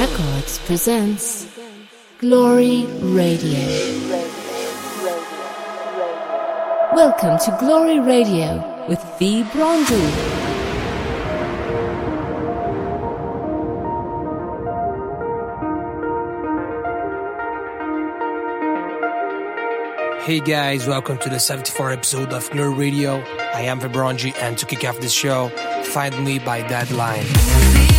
Records presents Glory Radio. Welcome to Glory Radio with V. Brondu. Hey guys, welcome to the 74th episode of Glory Radio. I am Vibronji, and to kick off this show, find me by Deadline.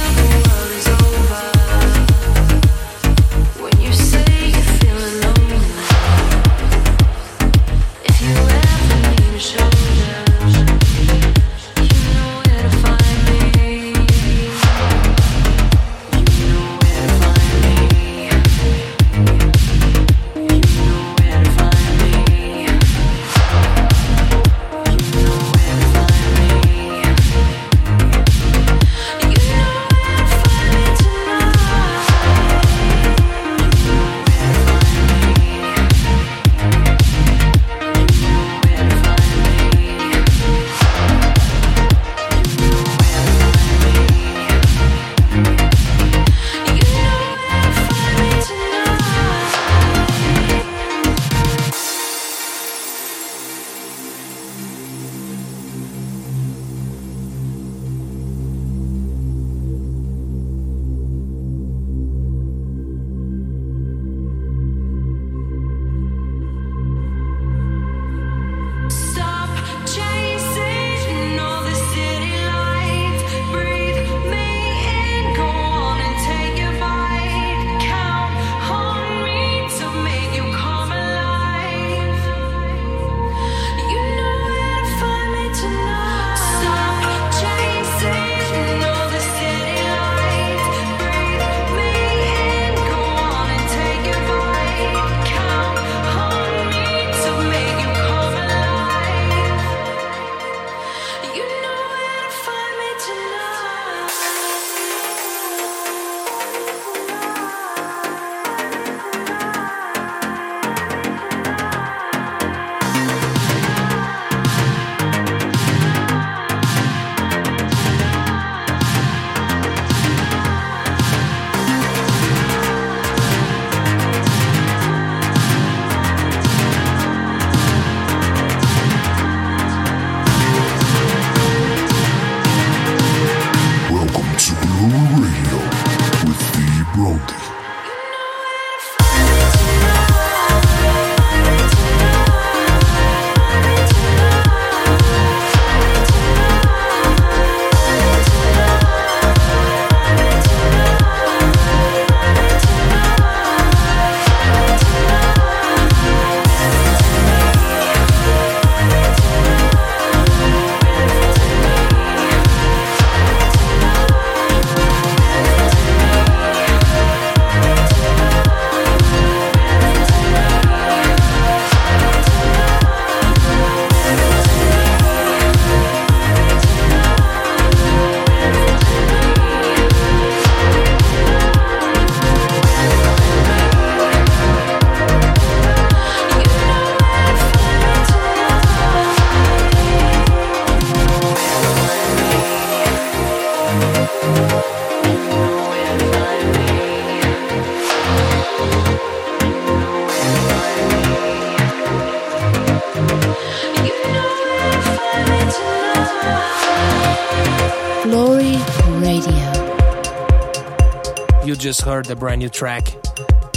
Just heard a brand new track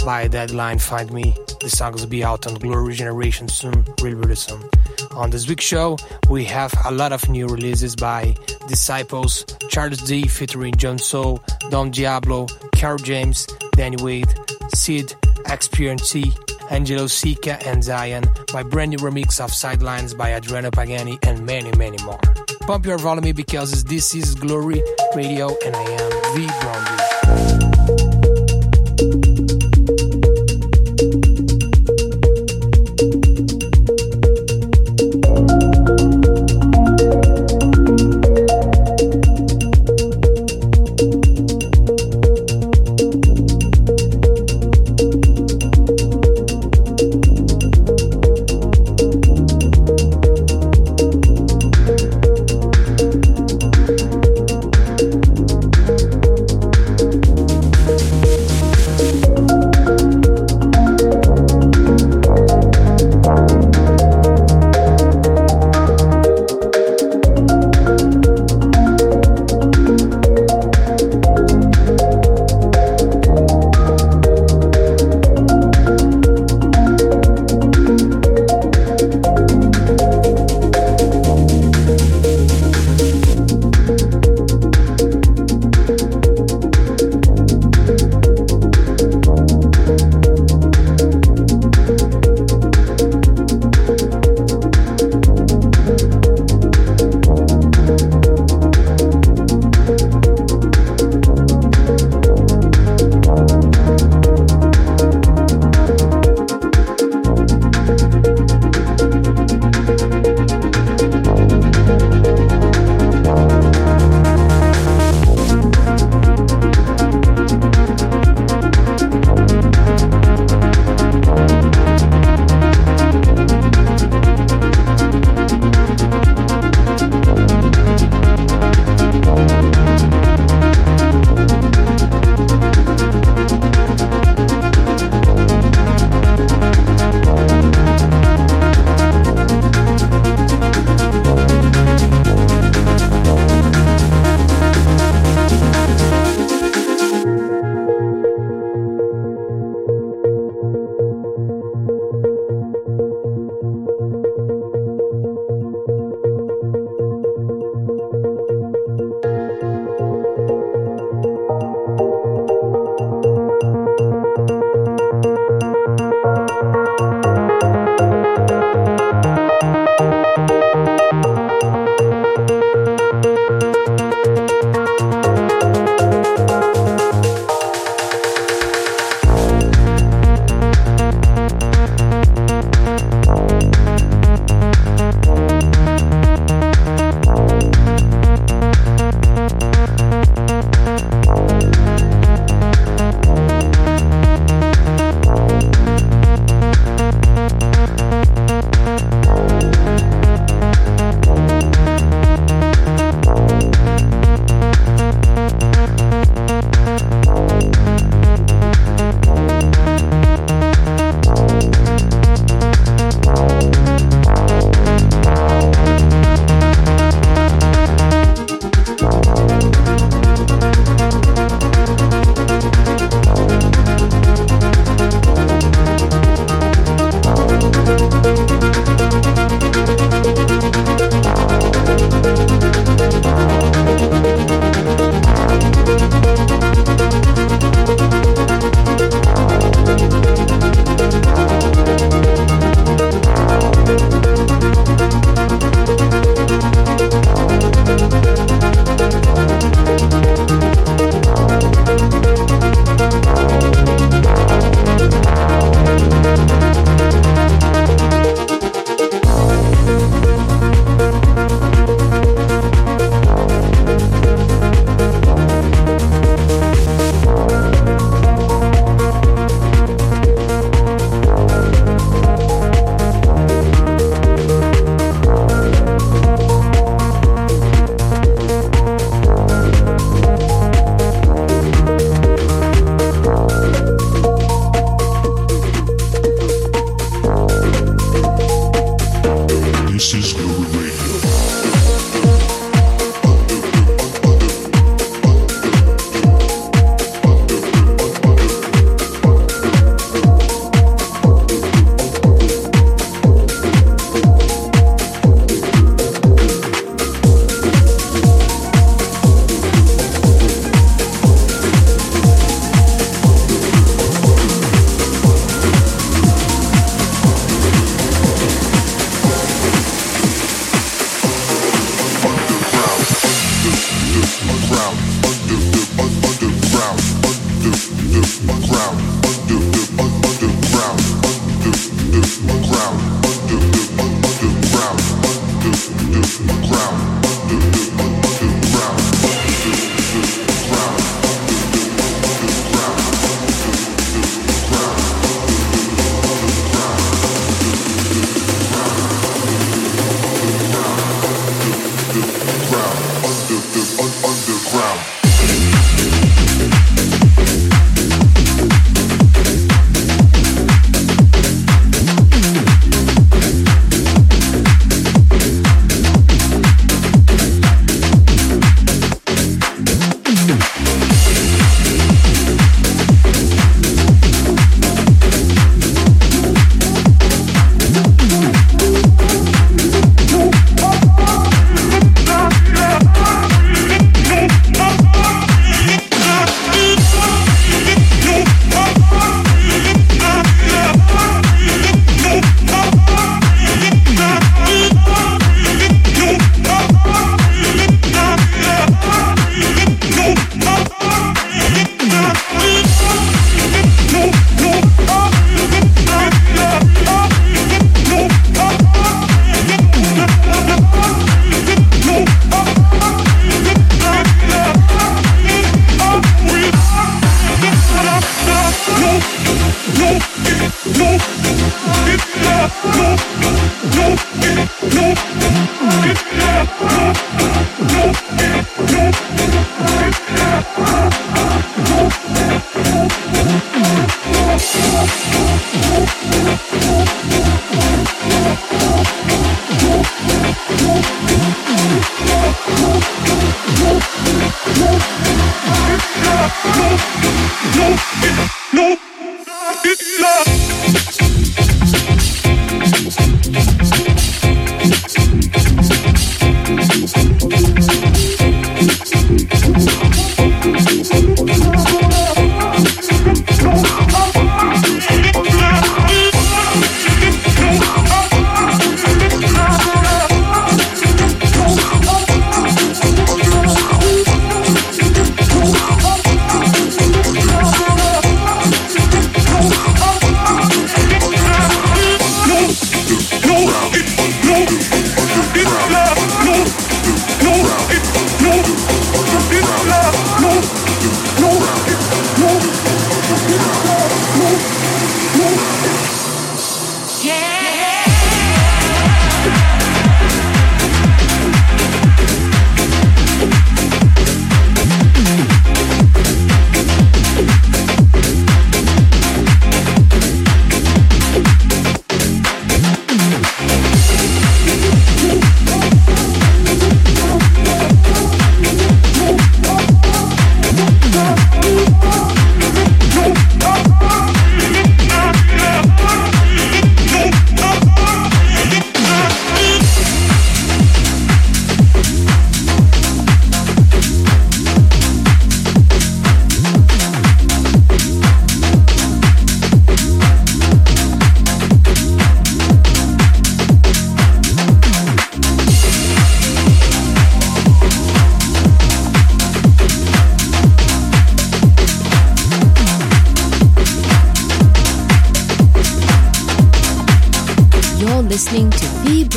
by Deadline Find Me. The song will be out on Glory Generation soon, really, really soon. On this week's show, we have a lot of new releases by Disciples, Charles D featuring John Soul, Don Diablo, Carol James, Danny Wade, Sid, XPNT, Angelo Sica, and Zion, my brand new remix of Sidelines by Adriano Pagani, and many, many more. Pump your volume because this is Glory Radio and I am V Blondie.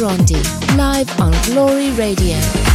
Blondie, live on Glory Radio.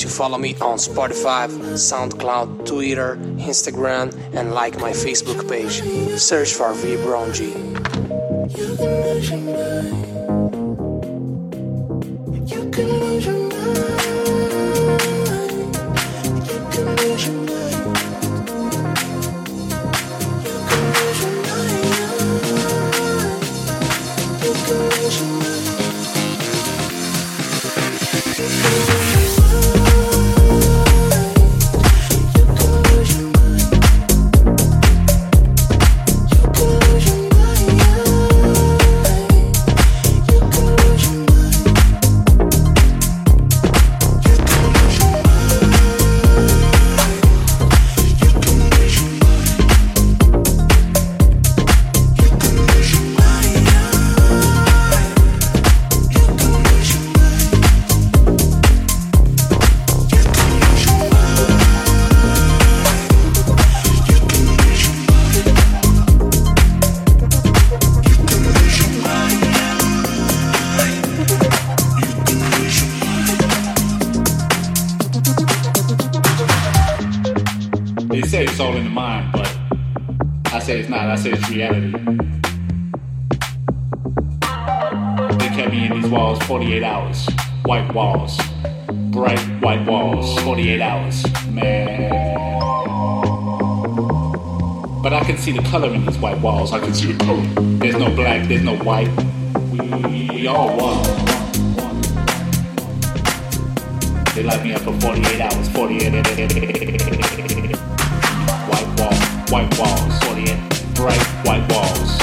To follow me on Spotify, SoundCloud, Twitter, Instagram, and like my Facebook page. Search for V Brown G. see the color in these white walls. I can see the oh, color. There's no black, there's no white. We all one. They locked me up for 48 hours, 48. White walls, white walls, 48. Bright white walls.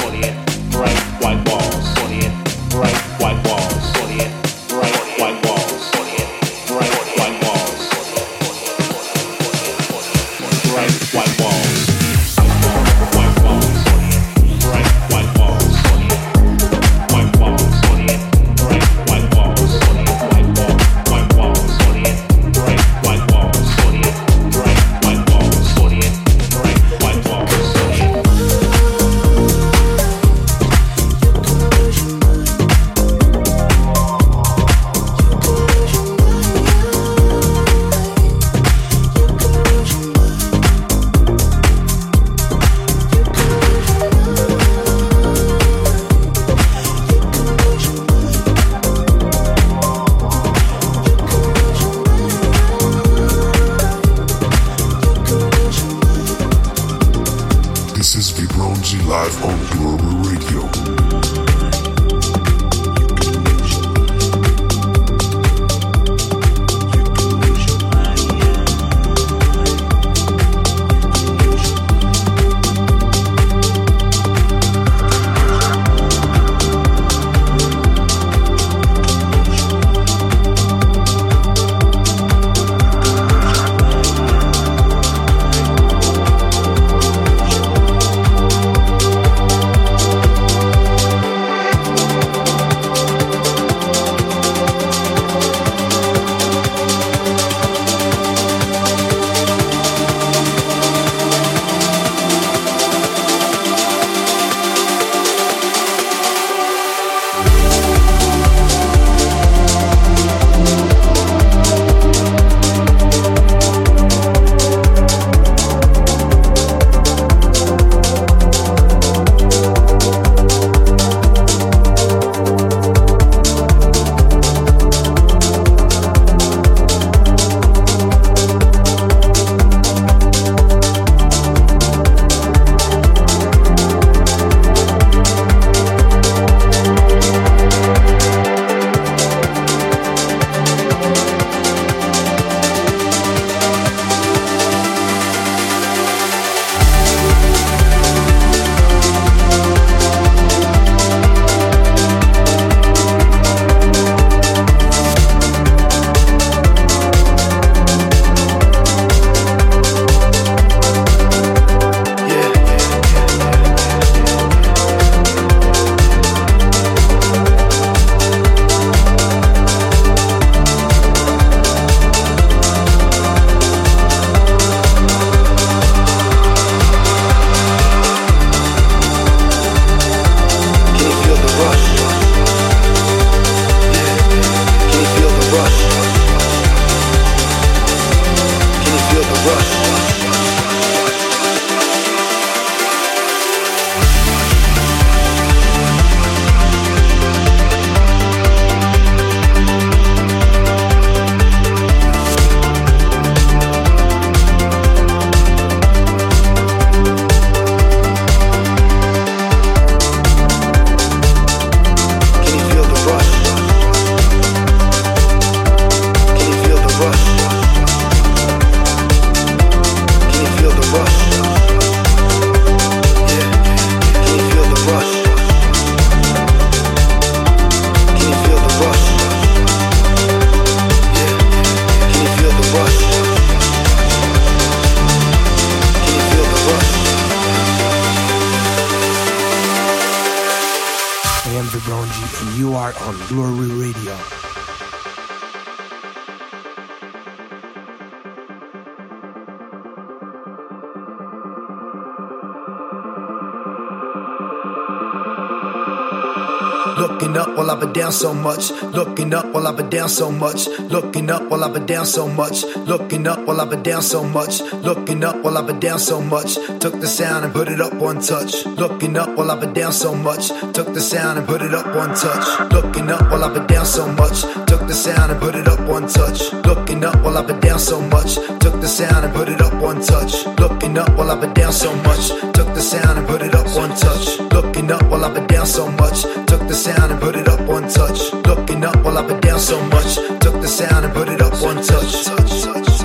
So much. Looking up while I've been down so much. Looking up while I've been down so much. Looking up while I've been down so much. Looking up while I've been down so much. Took the sound and put it up one touch. Looking up while I've been down so much. Took the sound and put it up one touch. Looking up while I've been down so much. Took the sound and put it up one touch. Looking up while I've been down so much. Took the sound and put it up one touch. Looking up while I've been down so much. Took the sound and put it up one touch. Looking up while I've been down so much. Took the sound and put it up one touch. Looking up while I've been down so much. Took the sound and put it up one touch.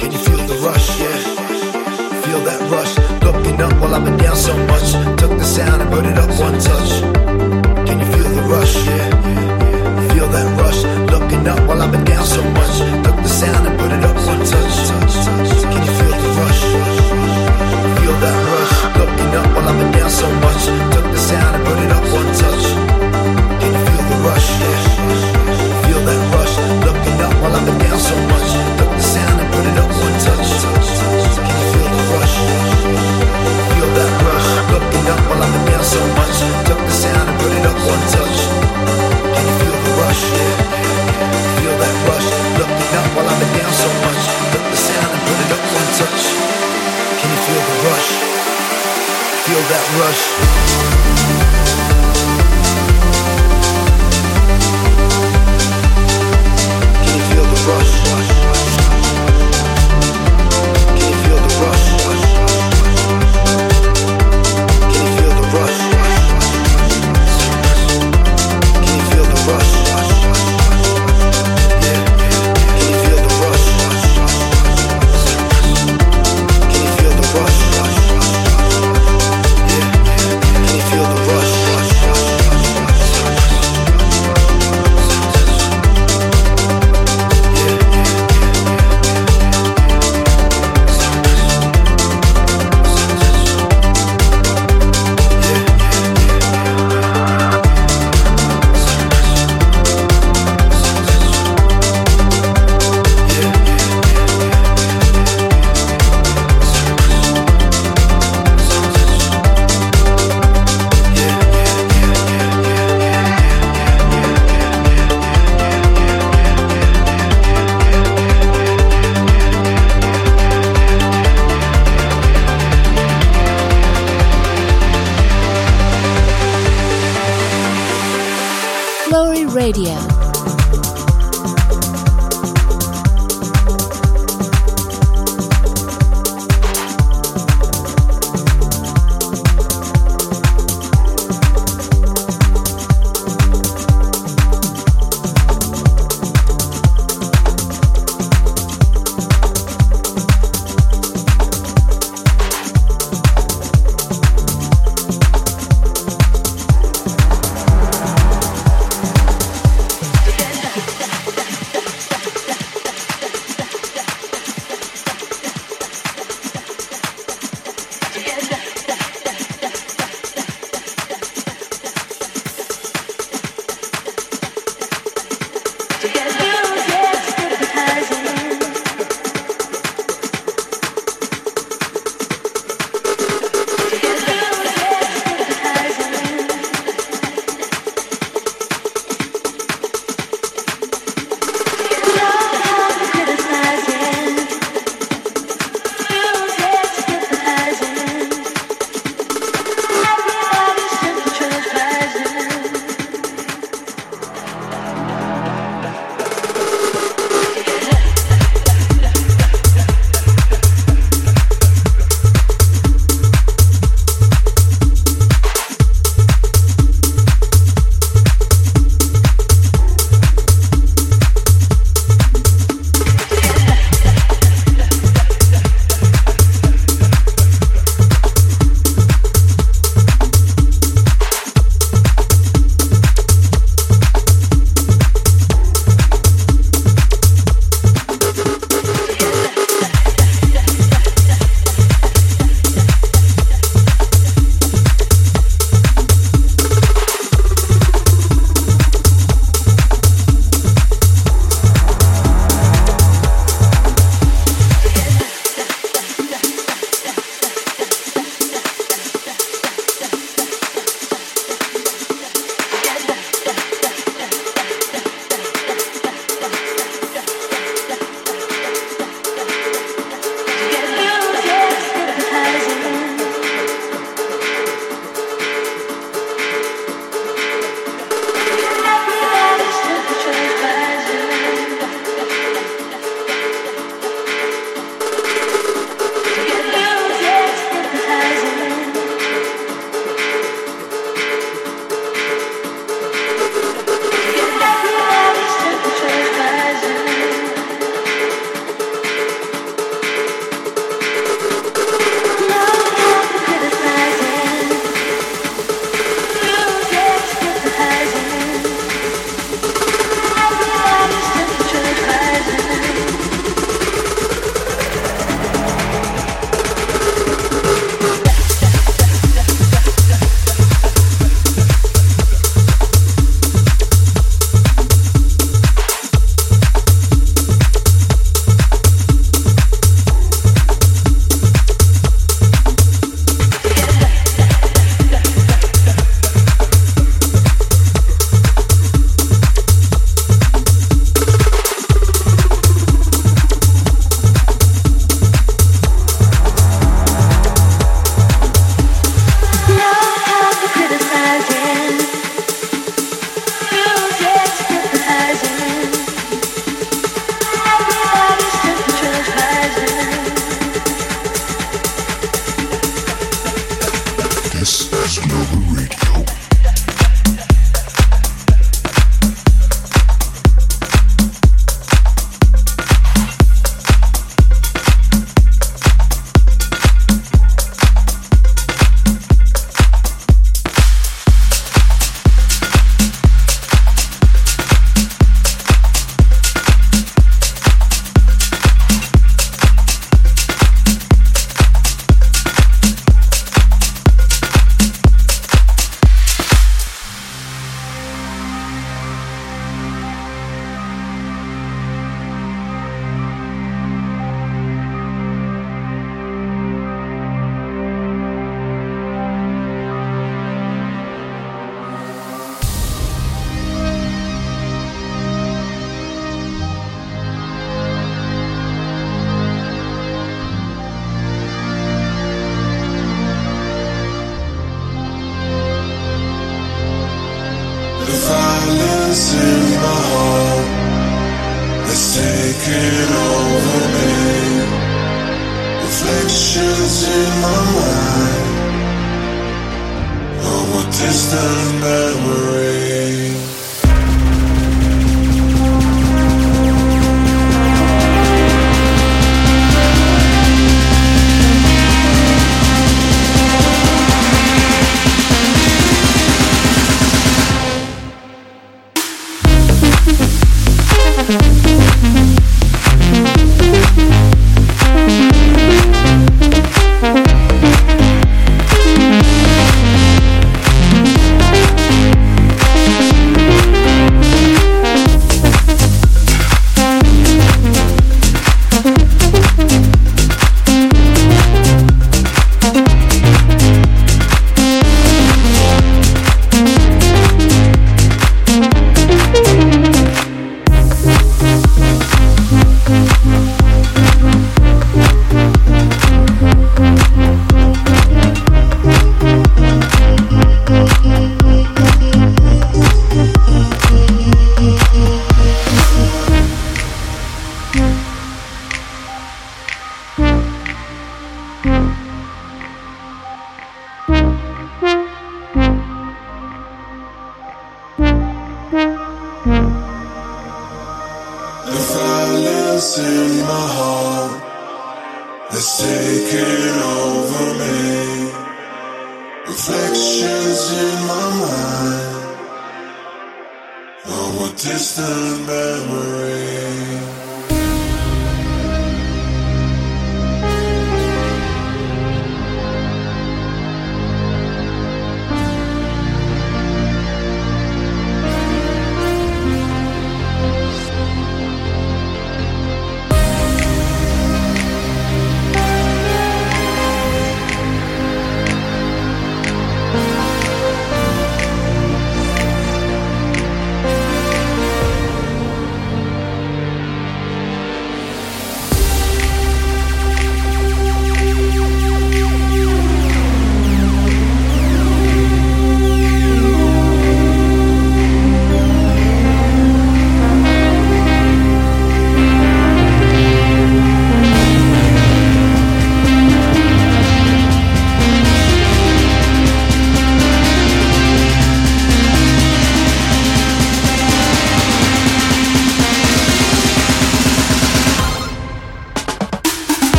Can you feel the rush? Yeah. Feel that rush. Looking up while I've been down so much. Took the sound and put it up one touch. Can you feel the rush? Yeah.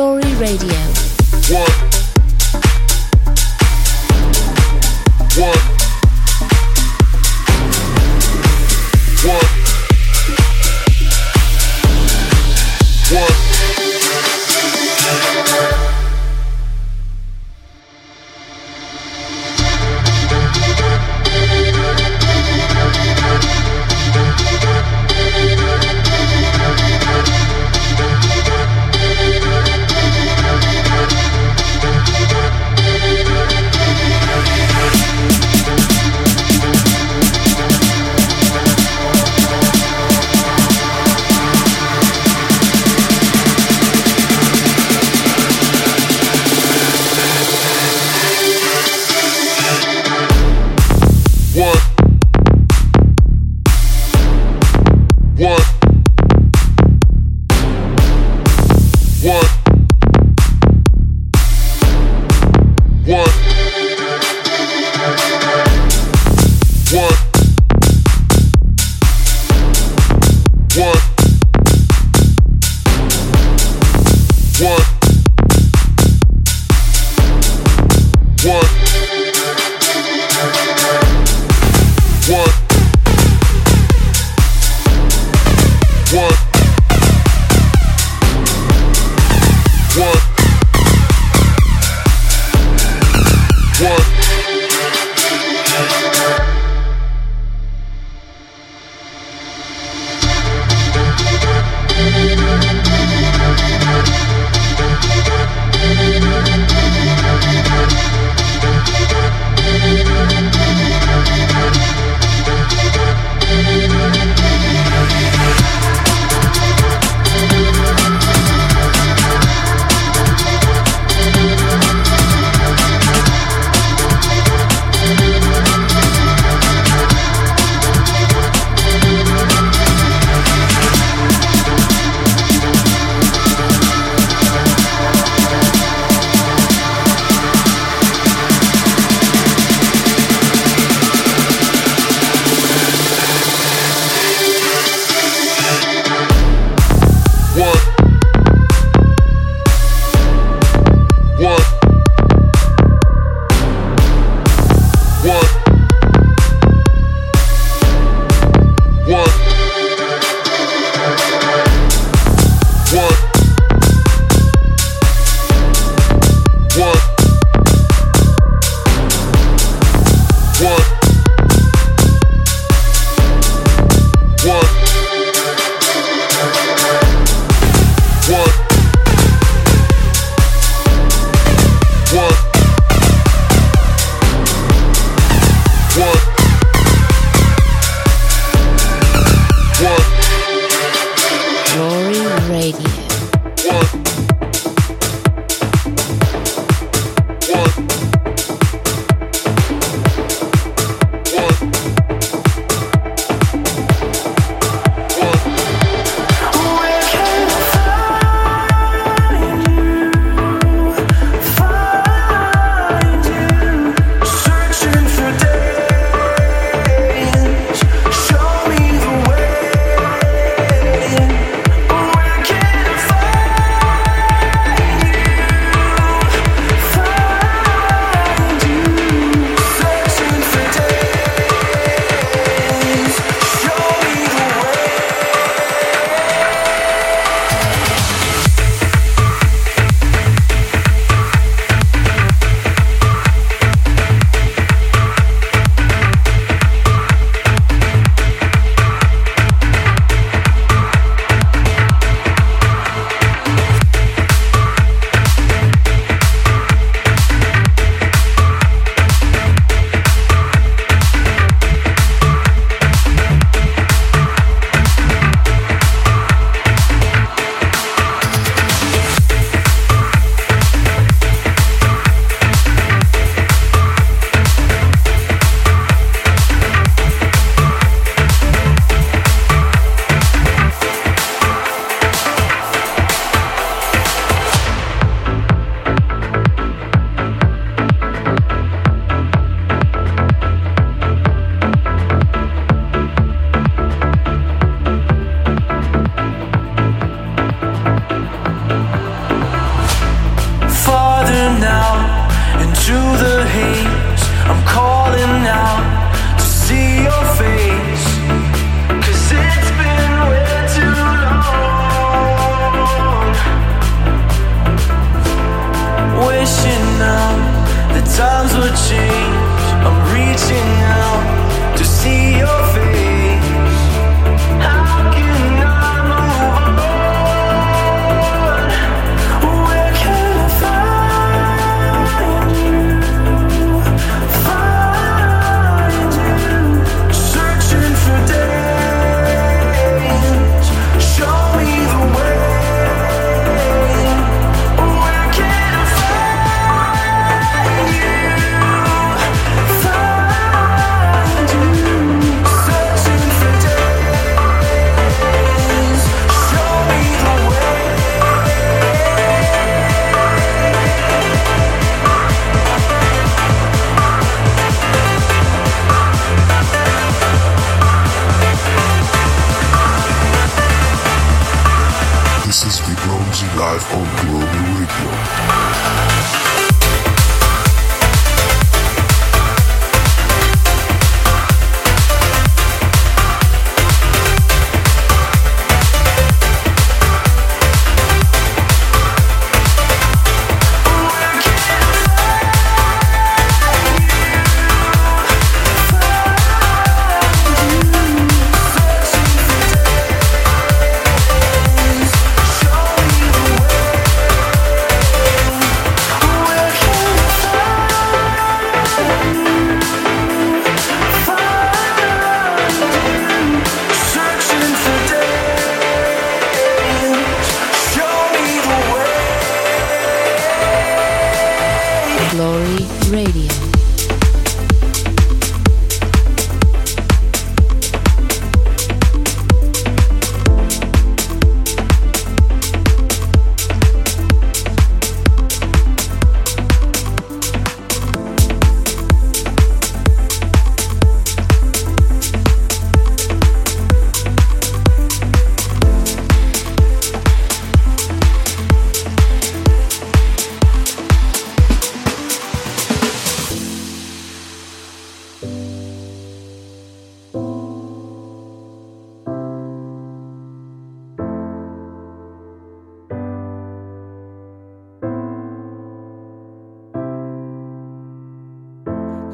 Glory Radio. What?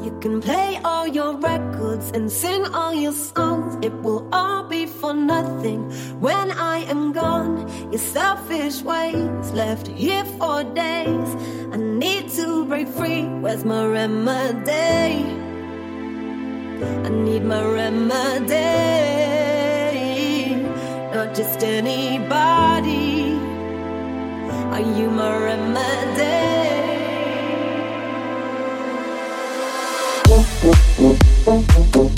You can play all your records and sing all your songs. It will all be for nothing when I am gone. Your selfish ways left here for days. I need to break free. Where's my remedy? I need my remedy. Not just anybody. Are you my remedy? You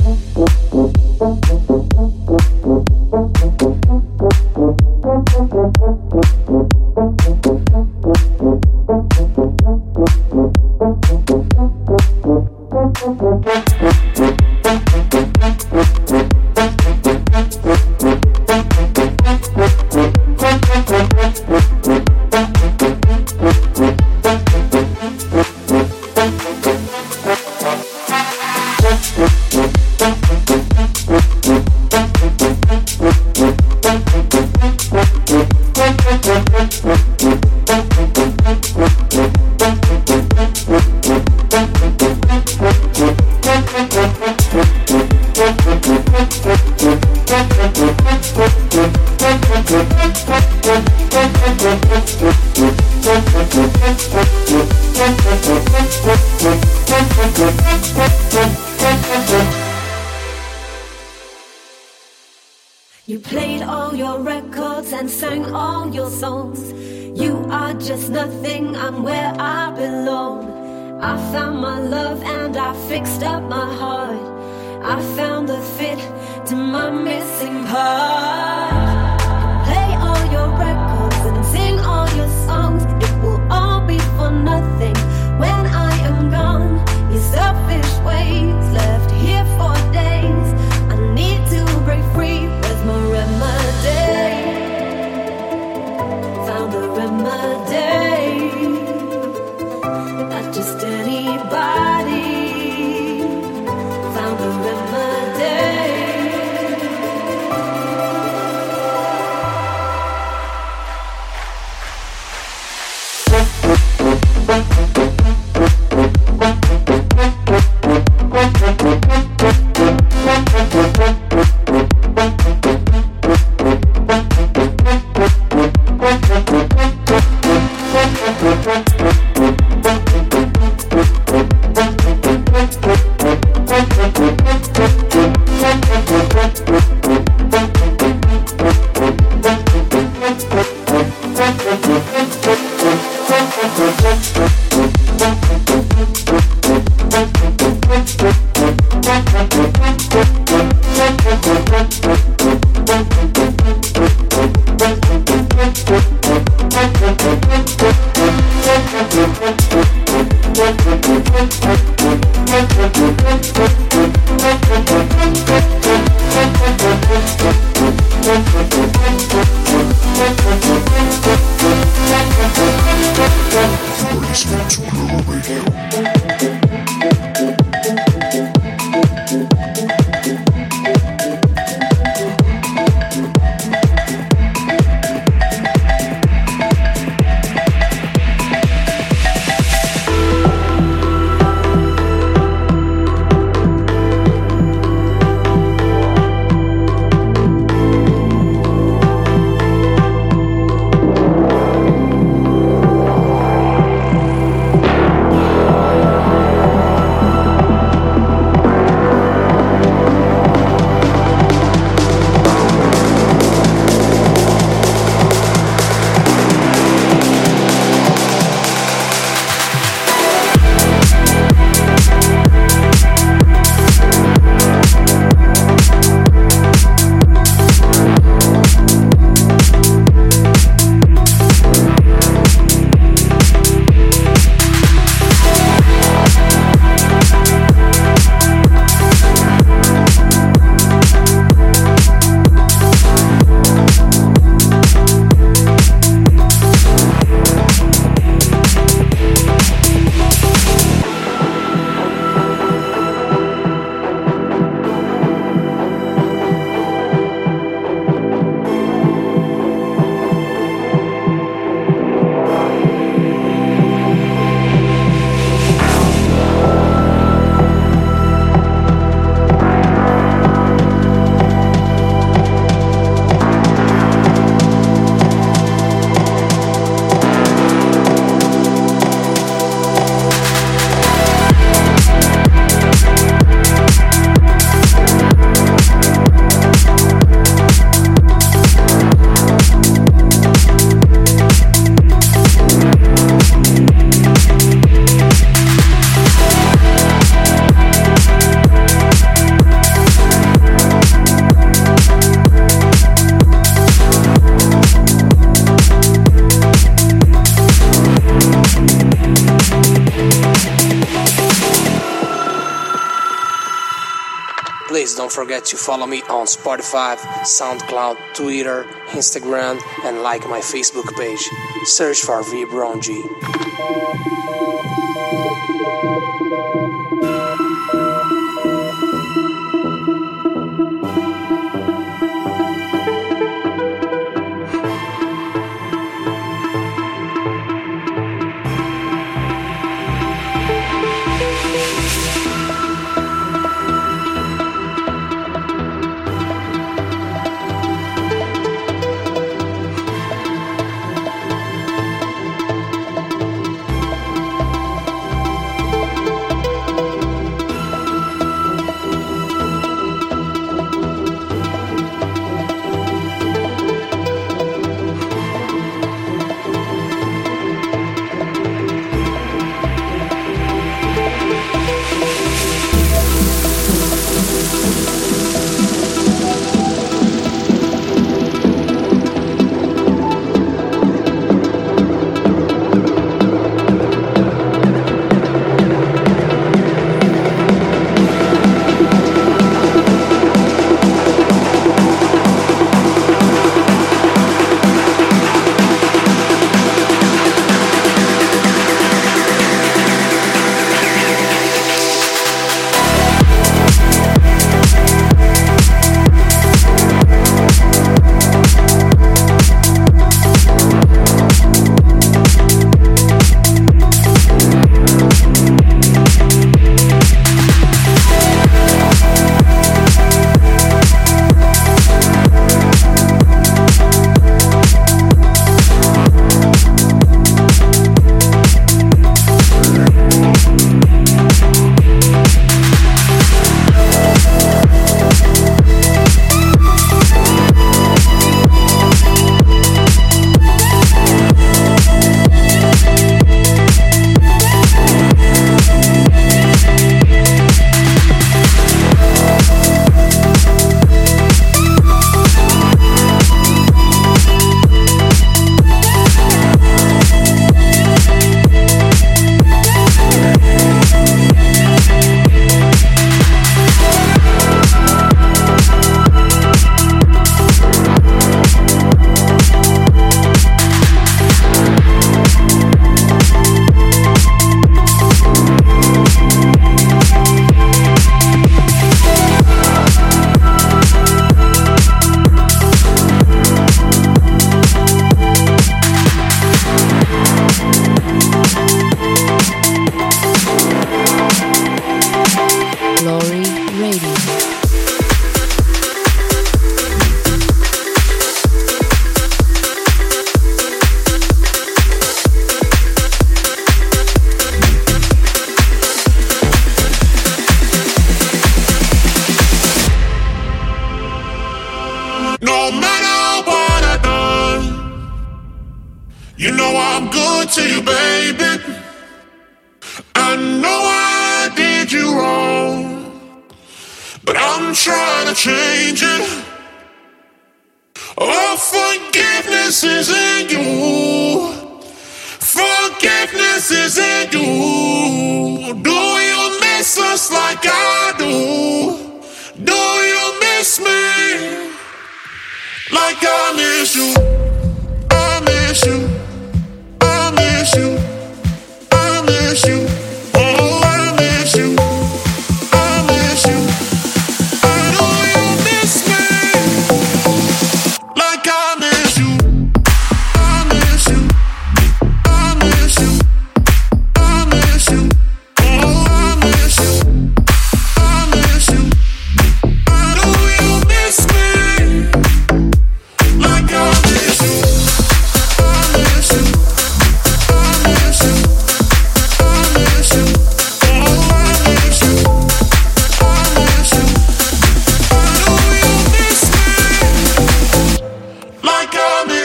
follow me on Spotify, SoundCloud, Twitter, Instagram, and like my Facebook page. Search for V Brown G.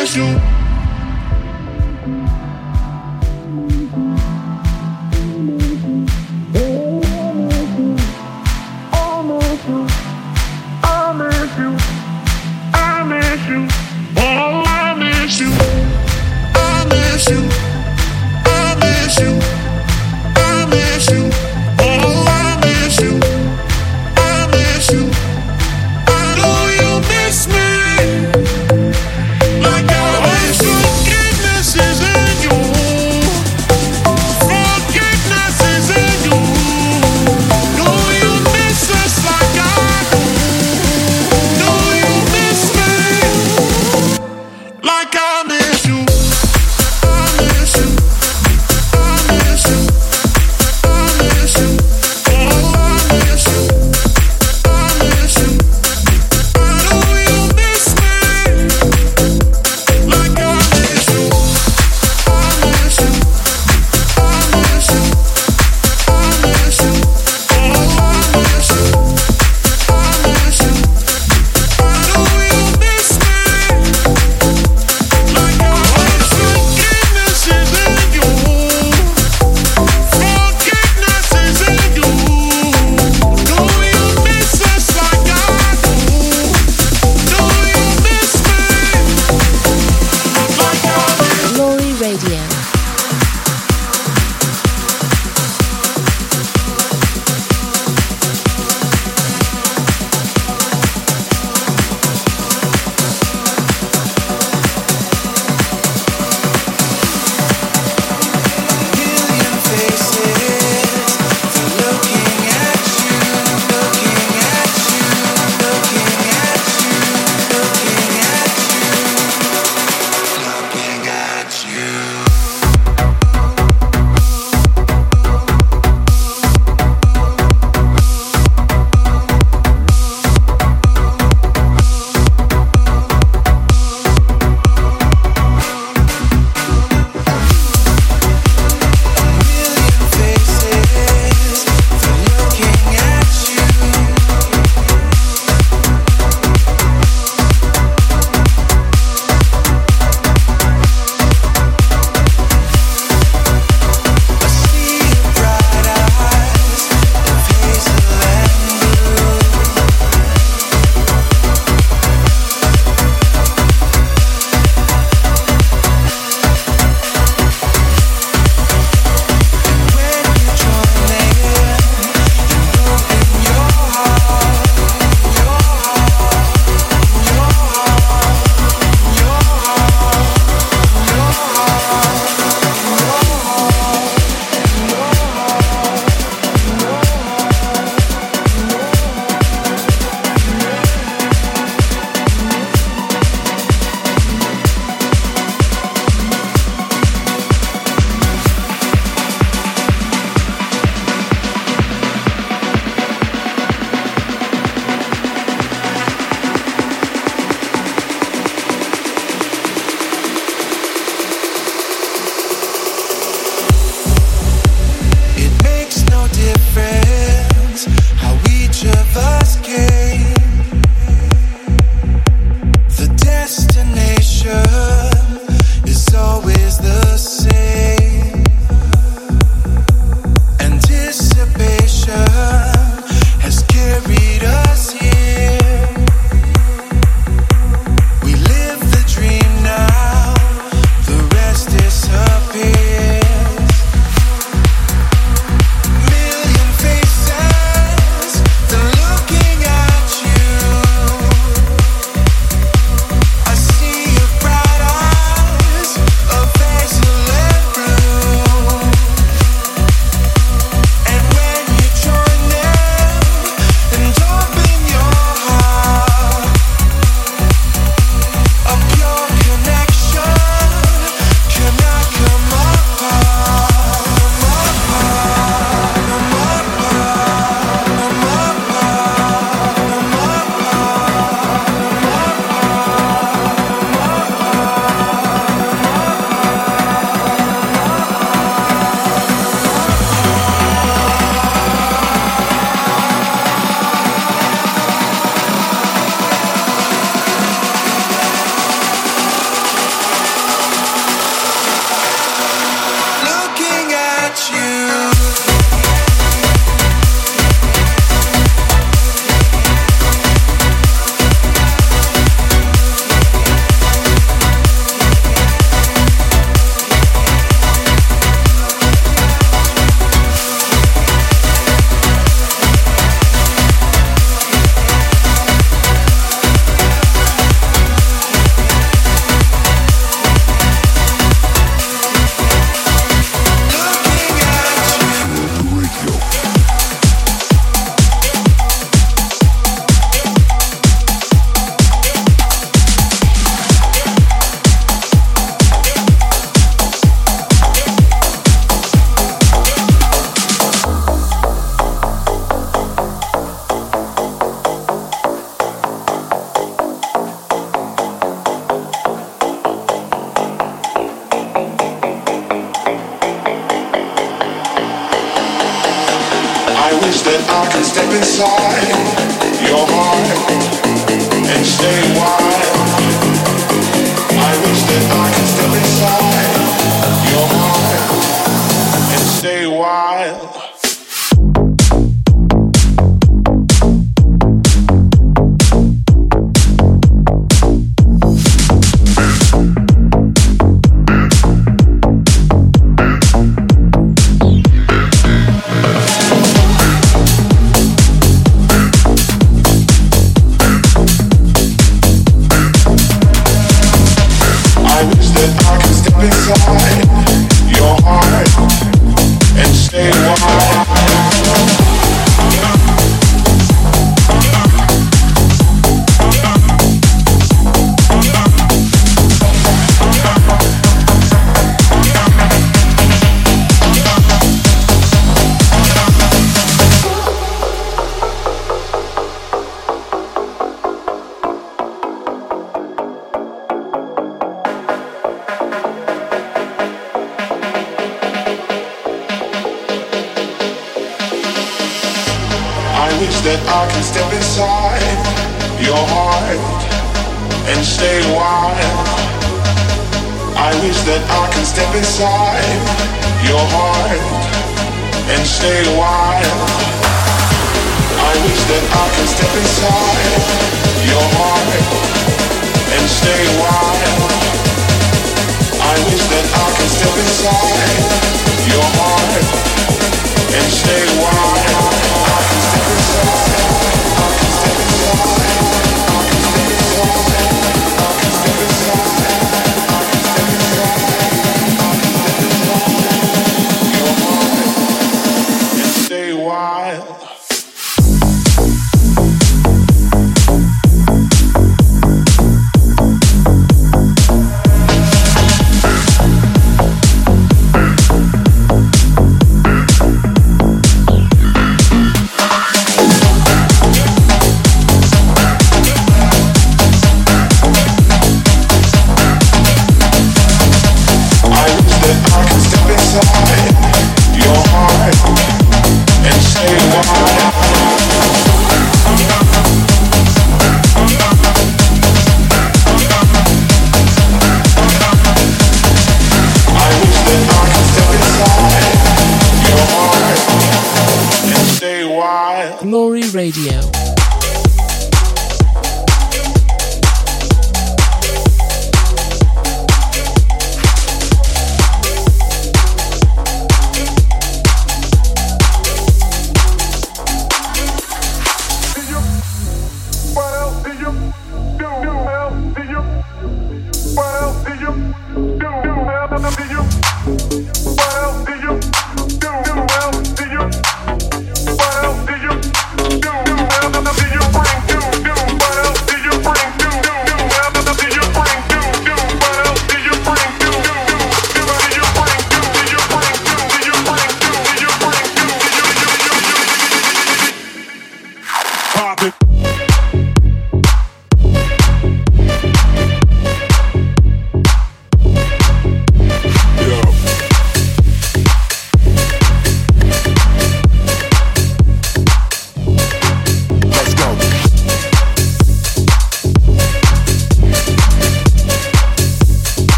miss you.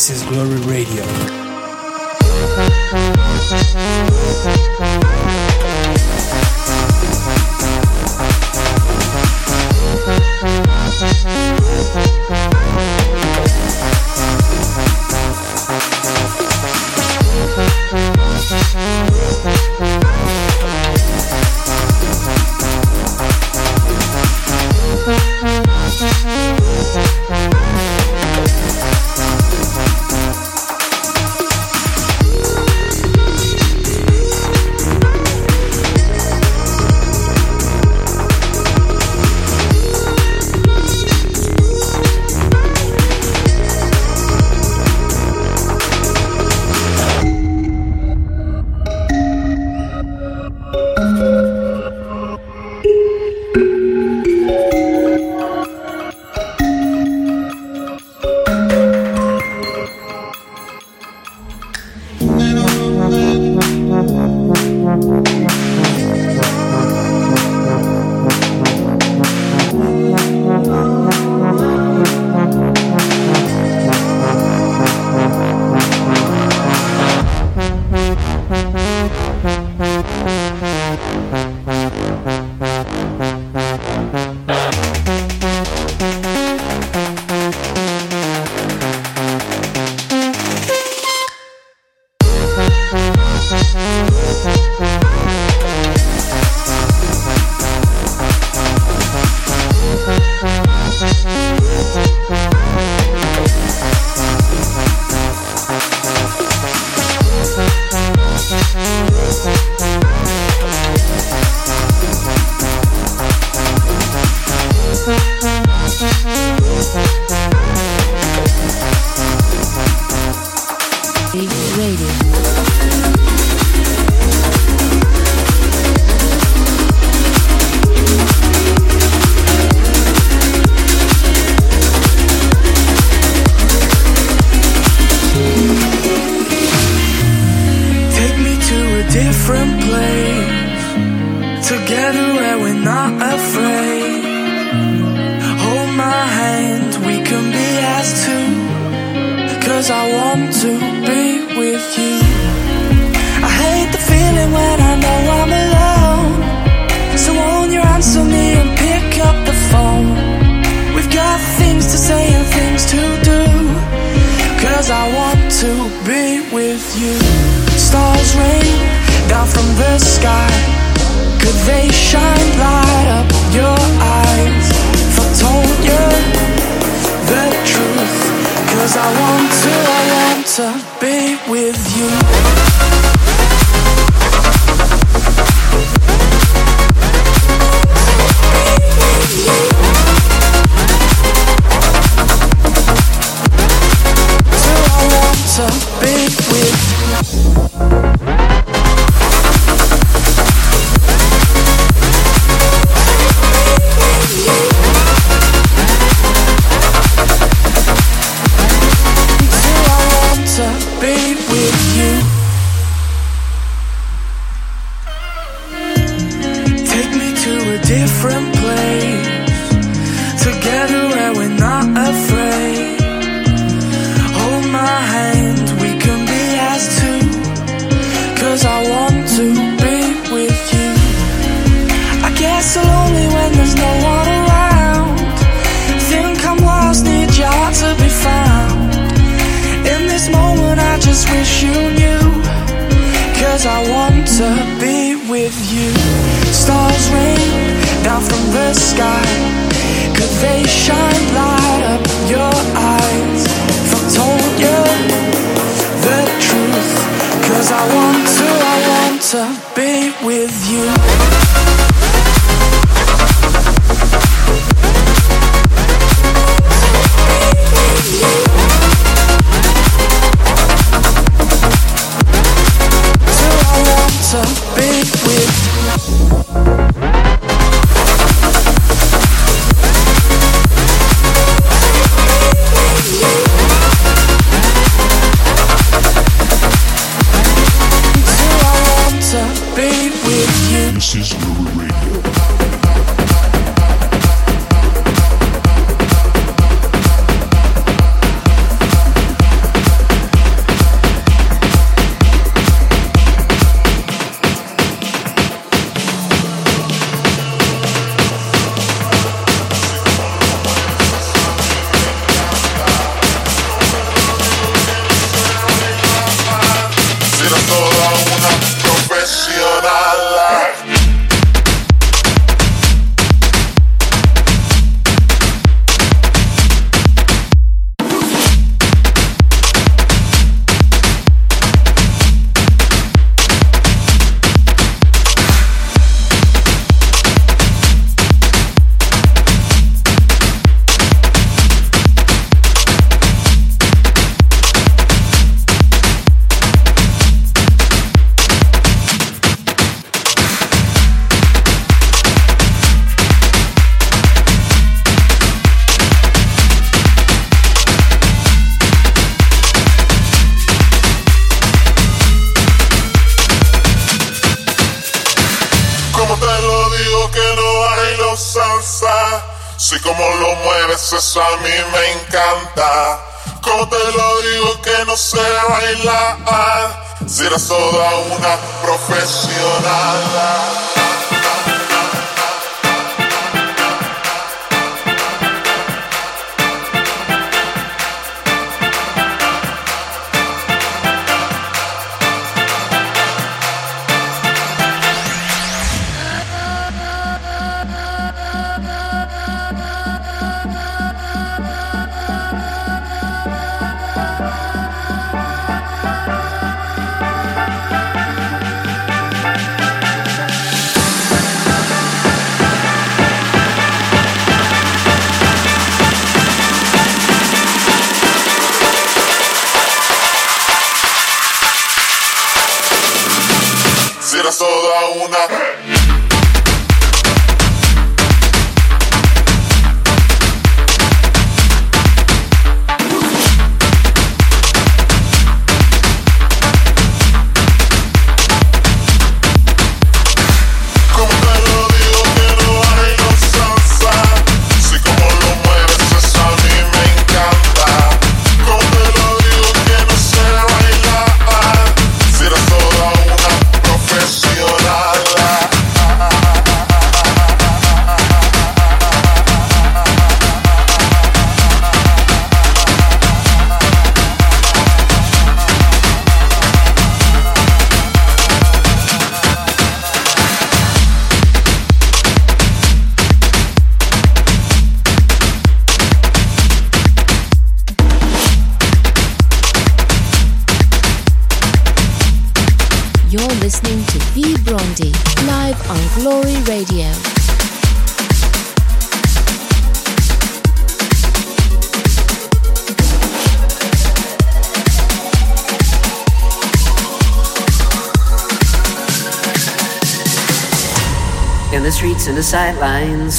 This is Glory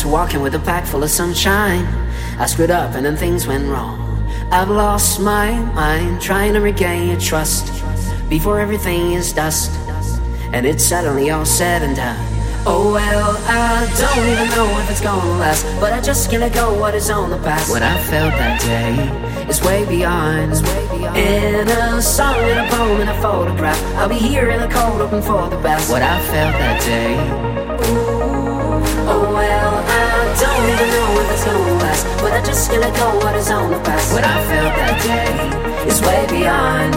walking with a pack full of sunshine. I screwed up and then things went wrong. I've lost my mind, trying to regain your trust before everything is dust and it's suddenly all said and done. Oh well, I don't even know if it's gonna last, but I just can't go what is on the past. What I felt that day is way beyond. In a song, in a poem, in a photograph, I'll be here in the cold, open for the best. What I felt that day. I don't even know if it's gonna last. But I just let go what is on the past. What I felt that day is way beyond.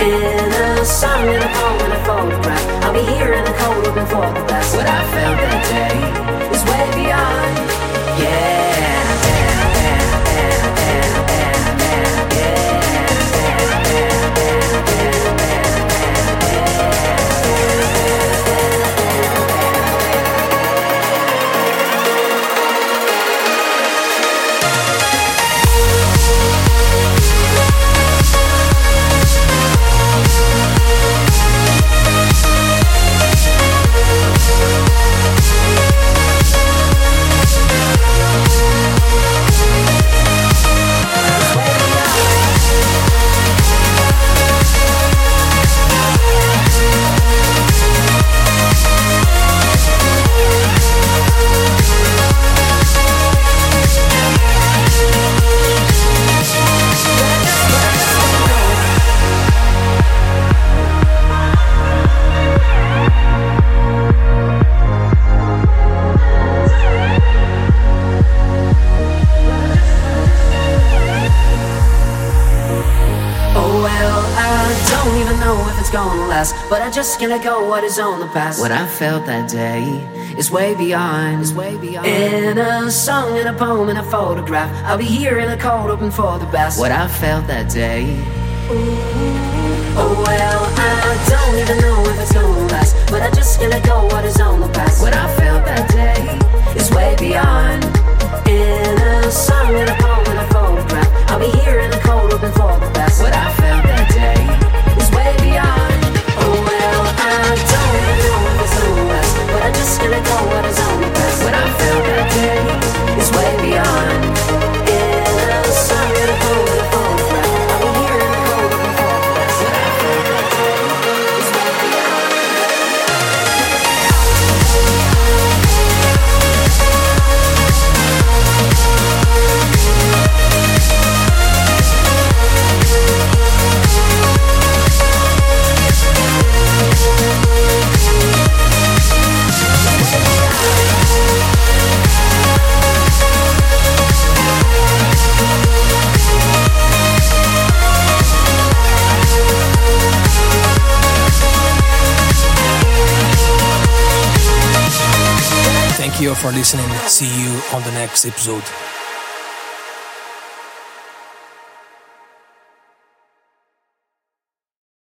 In a song, in a poem, in a photograph. I'll be here in the cold looking for the best. What I felt that day is way beyond. Just let go what is on the past. What I felt that day is way beyond, is way beyond. In a song, in a poem, in a photograph, I'll be here in the cold, open for the best. What I felt that day. Oh well, I don't even know if it's gonna last, but I just let go what is on the past. What I felt that day is way beyond. In a song, in a poem, in a photograph, I'll be here in the cold, open for the best. What I felt that day what I felt that day is way beyond. Thank you for listening. See you on the next episode.